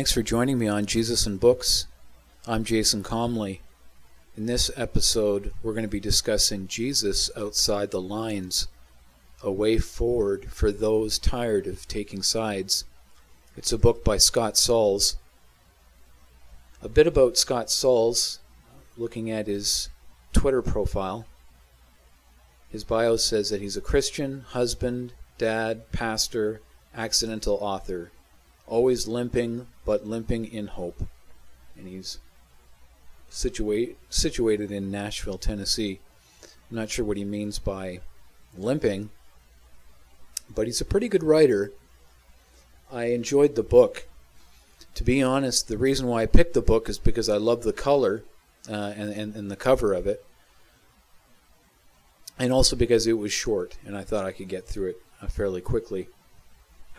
Thanks for joining me on Jesus and Books. I'm Jason Comley. In this episode, we're going to be discussing Jesus outside the lines, a way forward for those tired of taking sides. It's a book by Scott Sauls. A bit about Scott Sauls, looking at his Twitter profile. His bio says that he's a Christian, husband, dad, pastor, accidental author, always limping, but limping in hope. And he's situate, situated in Nashville, Tennessee. I'm not sure what he means by limping, but he's a pretty good writer. I enjoyed the book. To be honest, the reason why I picked the book is because I love the color uh, and, and, and the cover of it, and also because it was short and I thought I could get through it uh, fairly quickly.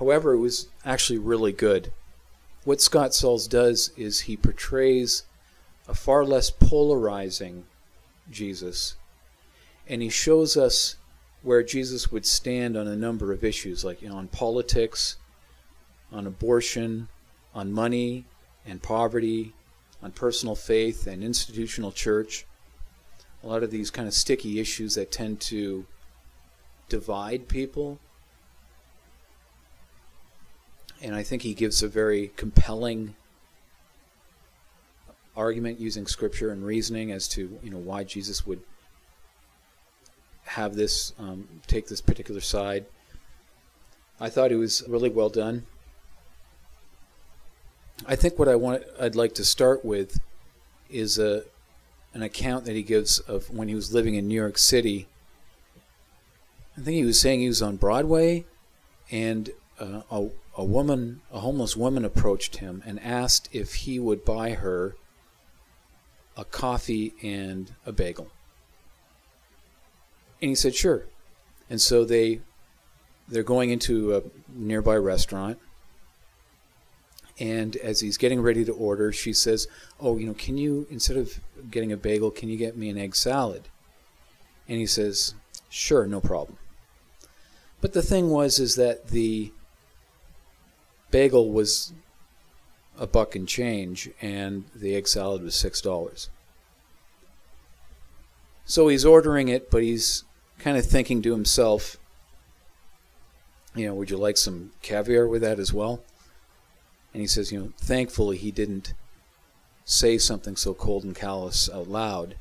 However, it was actually really good. What Scott Sauls does is he portrays a far less polarizing Jesus, and he shows us where Jesus would stand on a number of issues, like you know, on politics, on abortion, on money and poverty, on personal faith and institutional church. A lot of these kind of sticky issues that tend to divide people. And I think he gives a very compelling argument using scripture and reasoning as to you know why Jesus would have this um, take this particular side. I thought it was really well done. I think what I want I'd like to start with is a an account that he gives of when he was living in New York City. I think he was saying he was on Broadway, and uh, a a woman, a homeless woman, approached him and asked if he would buy her a coffee and a bagel. And he said, "Sure." And so they they're going into a nearby restaurant and as he's getting ready to order, she says, "Oh, you know, can you instead of getting a bagel, can you get me an egg salad?" And he says, "Sure, no problem." But the thing was is that the bagel was a buck and change and the egg salad was $6. So he's ordering it, but he's kind of thinking to himself, you know, would you like some caviar with that as well? And he says, you know, thankfully he didn't say something so cold and callous out loud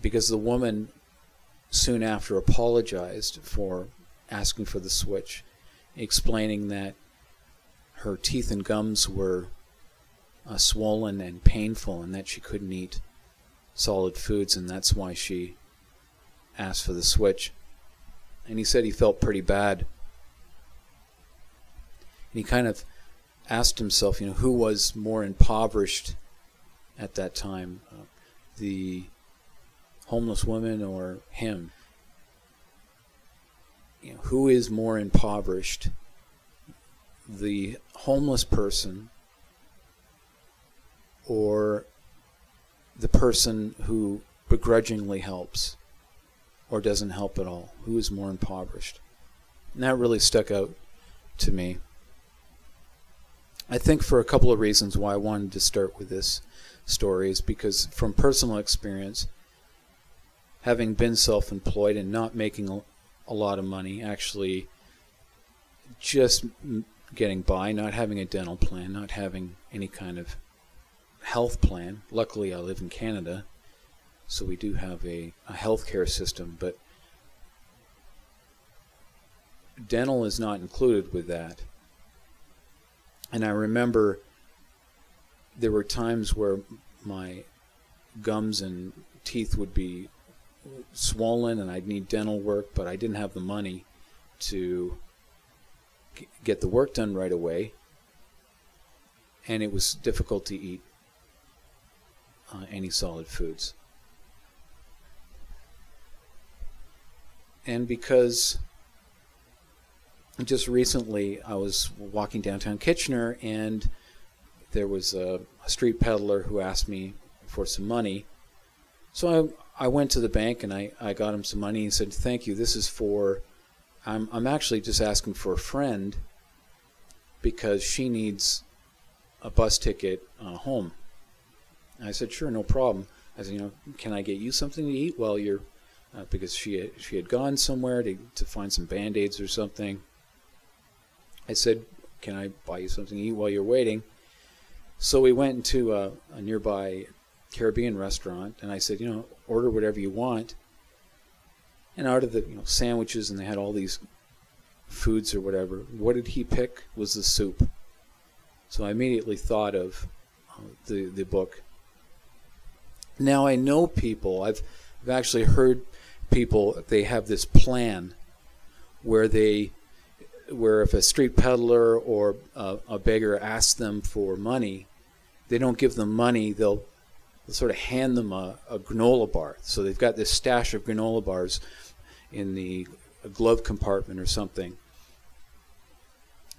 because the woman soon after apologized for asking for the switch, explaining that her teeth and gums were uh, swollen and painful and that she couldn't eat solid foods and that's why she asked for the switch. And he said he felt pretty bad. And he kind of asked himself, you know, who was more impoverished at that time, uh, the homeless woman or him? You know, who is more impoverished, the homeless person or the person who begrudgingly helps or doesn't help at all? Who is more impoverished? And that really stuck out to me. I think for a couple of reasons why I wanted to start with this story is because from personal experience, having been self-employed and not making a lot of money, actually just getting by, not having a dental plan, not having any kind of health plan. Luckily, I live in Canada, so we do have a, a health care system, but dental is not included with that. And I remember there were times where my gums and teeth would be swollen and I'd need dental work, but I didn't have the money to get the work done right away. And it was difficult to eat uh, any solid foods. And because just recently I was walking downtown Kitchener and there was a, a, street peddler who asked me for some money. So I, I went to the bank and I, I got him some money. and said, Thank you. This is for, I'm, I'm actually just asking for a friend because she needs a bus ticket uh, home. And I said, sure, no problem. I said, you know, can I get you something to eat while you're, uh, because she had, she had gone somewhere to, to find some band aids or something. I said, can I buy you something to eat while you're waiting? So we went into a, a nearby Caribbean restaurant, and I said, you know, order whatever you want. And out of the you know sandwiches, and they had all these foods or whatever. What did he pick? Was the soup. So I immediately thought of uh, the the book. Now I know people. I've I've actually heard people. They have this plan where they where if a street peddler or a, a beggar asks them for money, they don't give them money. They'll sort of hand them a, a, granola bar. So they've got this stash of granola bars in the glove compartment or something.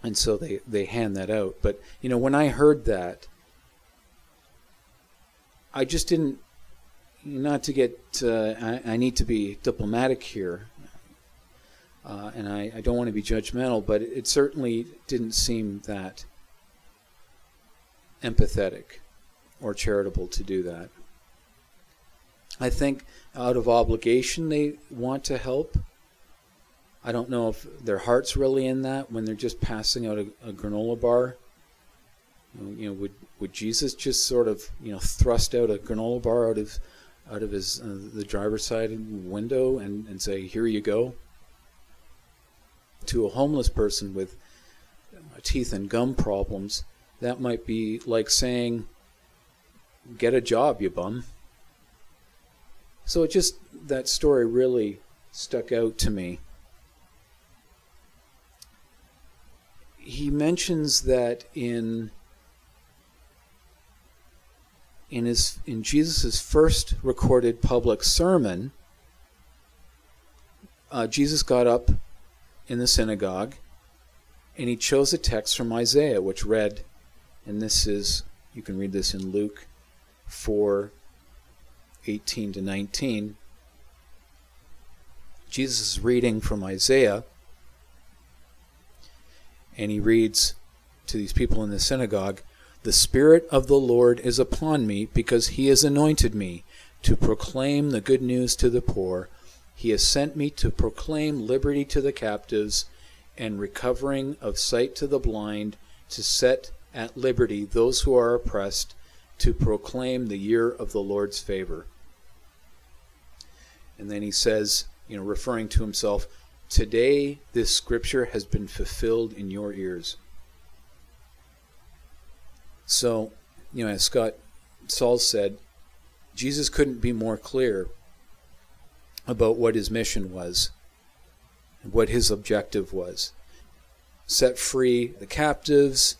And so they, they hand that out. But, you know, when I heard that, I just didn't, not to get, uh, I, I, need to be diplomatic here, uh, and I, I don't want to be judgmental, but it, it certainly didn't seem that empathetic or charitable to do that. I think out of obligation they want to help. I don't know if their heart's really in that when they're just passing out a, a granola bar. You know, would would Jesus just sort of you know thrust out a granola bar out of out of his uh, the driver's side window and, and say, "Here you go." To a homeless person with teeth and gum problems, that might be like saying, get a job, you bum. So it just, that story really stuck out to me. He mentions that in in his in Jesus' first recorded public sermon, uh, Jesus got up in the synagogue and he chose a text from Isaiah, which read, and this is you can read this in Luke 4 18 to 19. Jesus is reading from Isaiah, and he reads to these people in the synagogue The Spirit of the Lord is upon me, because he has anointed me to proclaim the good news to the poor. He has sent me to proclaim liberty to the captives and recovering of sight to the blind, to set at liberty those who are oppressed to proclaim the year of the Lord's favor. And then he says, you know, referring to himself, Today this scripture has been fulfilled in your ears. So, you know, as Scott Saul said, Jesus couldn't be more clear about what his mission was, what his objective was. Set free the captives,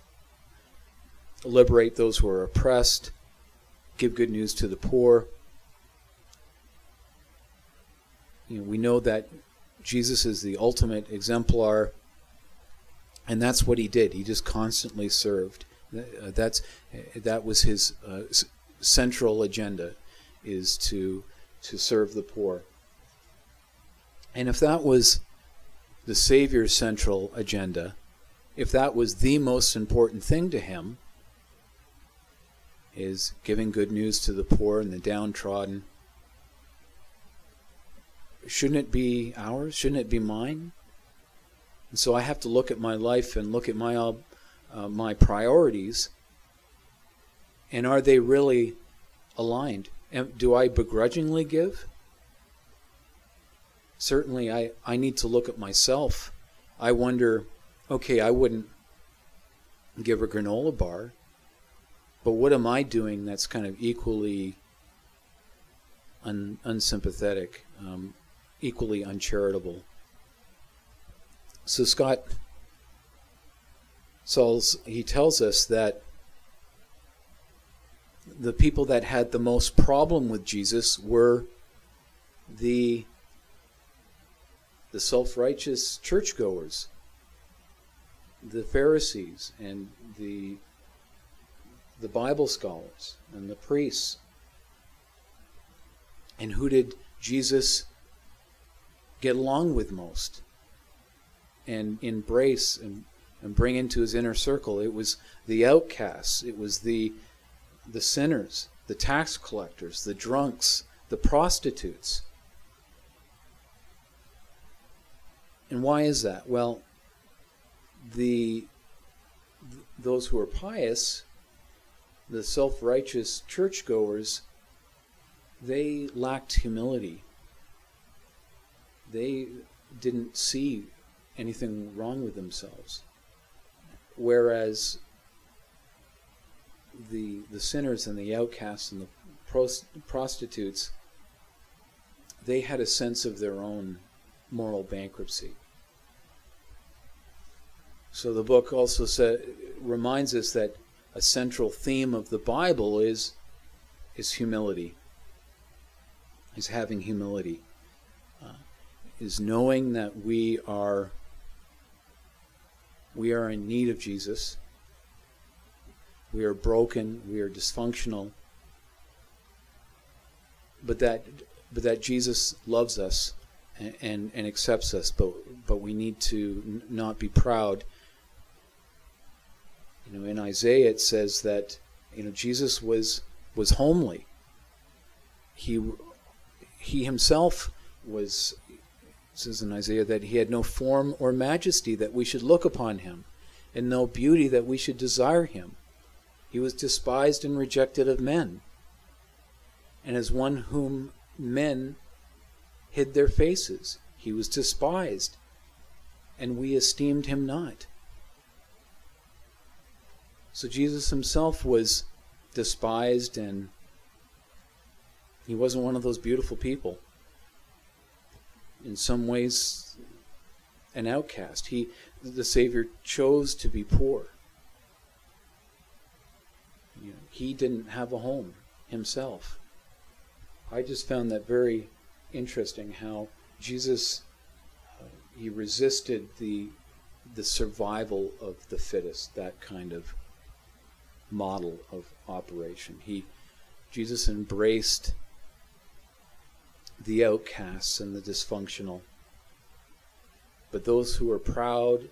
liberate those who are oppressed, give good news to the poor. You know, we know that Jesus is the ultimate exemplar, and that's what he did. He just constantly served. Uh, that's that was his uh, central agenda, is to to serve the poor. And if that was the Savior's central agenda, if that was the most important thing to him, is giving good news to the poor and the downtrodden. Shouldn't it be ours? Shouldn't it be mine? And so I have to look at my life and look at my uh, my priorities. And are they really aligned? And do I begrudgingly give? Certainly, I, I need to look at myself. I wonder, okay, I wouldn't give a granola bar but what am I doing that's kind of equally un, unsympathetic, um, equally uncharitable? So Scott Sauls he tells us that the people that had the most problem with Jesus were the the self-righteous churchgoers, the Pharisees and the the Bible scholars and the priests. And who did Jesus get along with most and embrace and, and bring into his inner circle. It was the outcasts, it was the the sinners, the tax collectors, the drunks, the prostitutes. And why is that? Well, the those who are pious, the self-righteous churchgoers, they lacked humility. They didn't see anything wrong with themselves. Whereas the the sinners and the outcasts and the pros, prostitutes, they had a sense of their own moral bankruptcy. So the book also sa- reminds us that a central theme of the Bible is is humility. Is having humility. Uh, is knowing that we are we are in need of Jesus. We are broken, we are dysfunctional. But that but that Jesus loves us and, and, accepts us, but but we need to n- not be proud you know, in Isaiah it says that you know Jesus was was homely. He he himself was says in Isaiah that he had no form or majesty that we should look upon him, and no beauty that we should desire him. He was despised and rejected of men, and as one whom men hid their faces. He was despised, and we esteemed him not. So Jesus himself was despised and he wasn't one of those beautiful people. In some ways, an outcast. He, the Savior, chose to be poor. You know, he didn't have a home himself. I just found that very interesting. How Jesus uh, he resisted the the survival of the fittest, that kind of model of operation. He, Jesus embraced the outcasts and the dysfunctional. But those who are proud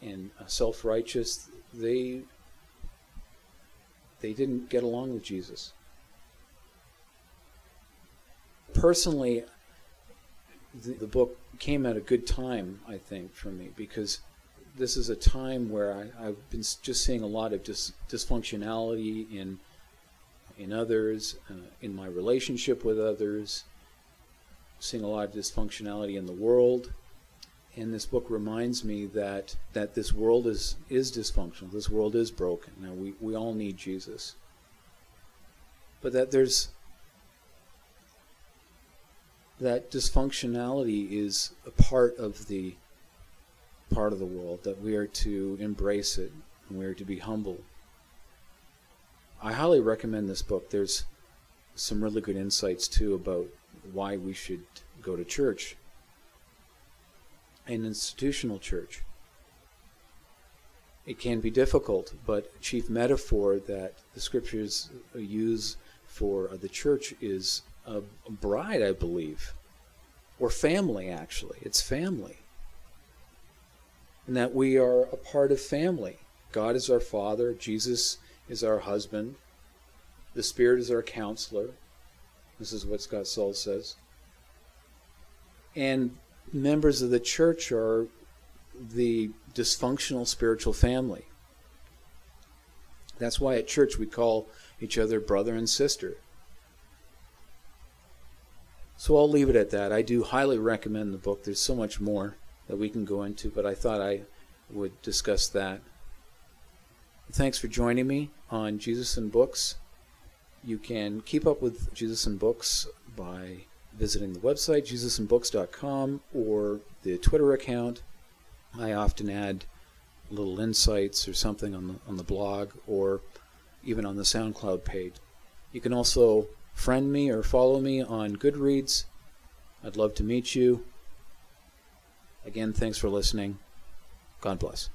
and uh, self righteous, they, they didn't get along with Jesus. Personally, the, the book came at a good time, I think, for me, because this is a time where I, have been just seeing a lot of dis, dysfunctionality in in others, uh, in my relationship with others, seeing a lot of dysfunctionality in the world. And this book reminds me that, that this world is, is dysfunctional. This world is broken. Now, we, we all need Jesus. But that there's that dysfunctionality is a part of the part of the world, that we are to embrace it and we are to be humble. I highly recommend this book. There's some really good insights too about why we should go to church, an institutional church. It can be difficult, but chief metaphor that the scriptures use for the church is a bride, I believe, or family, actually. It's family and that we are a part of family. God is our Father, Jesus is our husband, the Spirit is our counselor. This is what Scott Sauls says. And members of the church are the dysfunctional spiritual family. That's why at church we call each other brother and sister. So I'll leave it at that. I do highly recommend the book. There's so much more that we can go into, but I thought I would discuss that. Thanks for joining me on Jesus and Books. You can keep up with Jesus and Books by visiting the website, jesusandbooks.com, or the Twitter account. I often add little insights or something on the, on the blog or even on the SoundCloud page. You can also friend me or follow me on Goodreads. I'd love to meet you. Again, thanks for listening. God bless.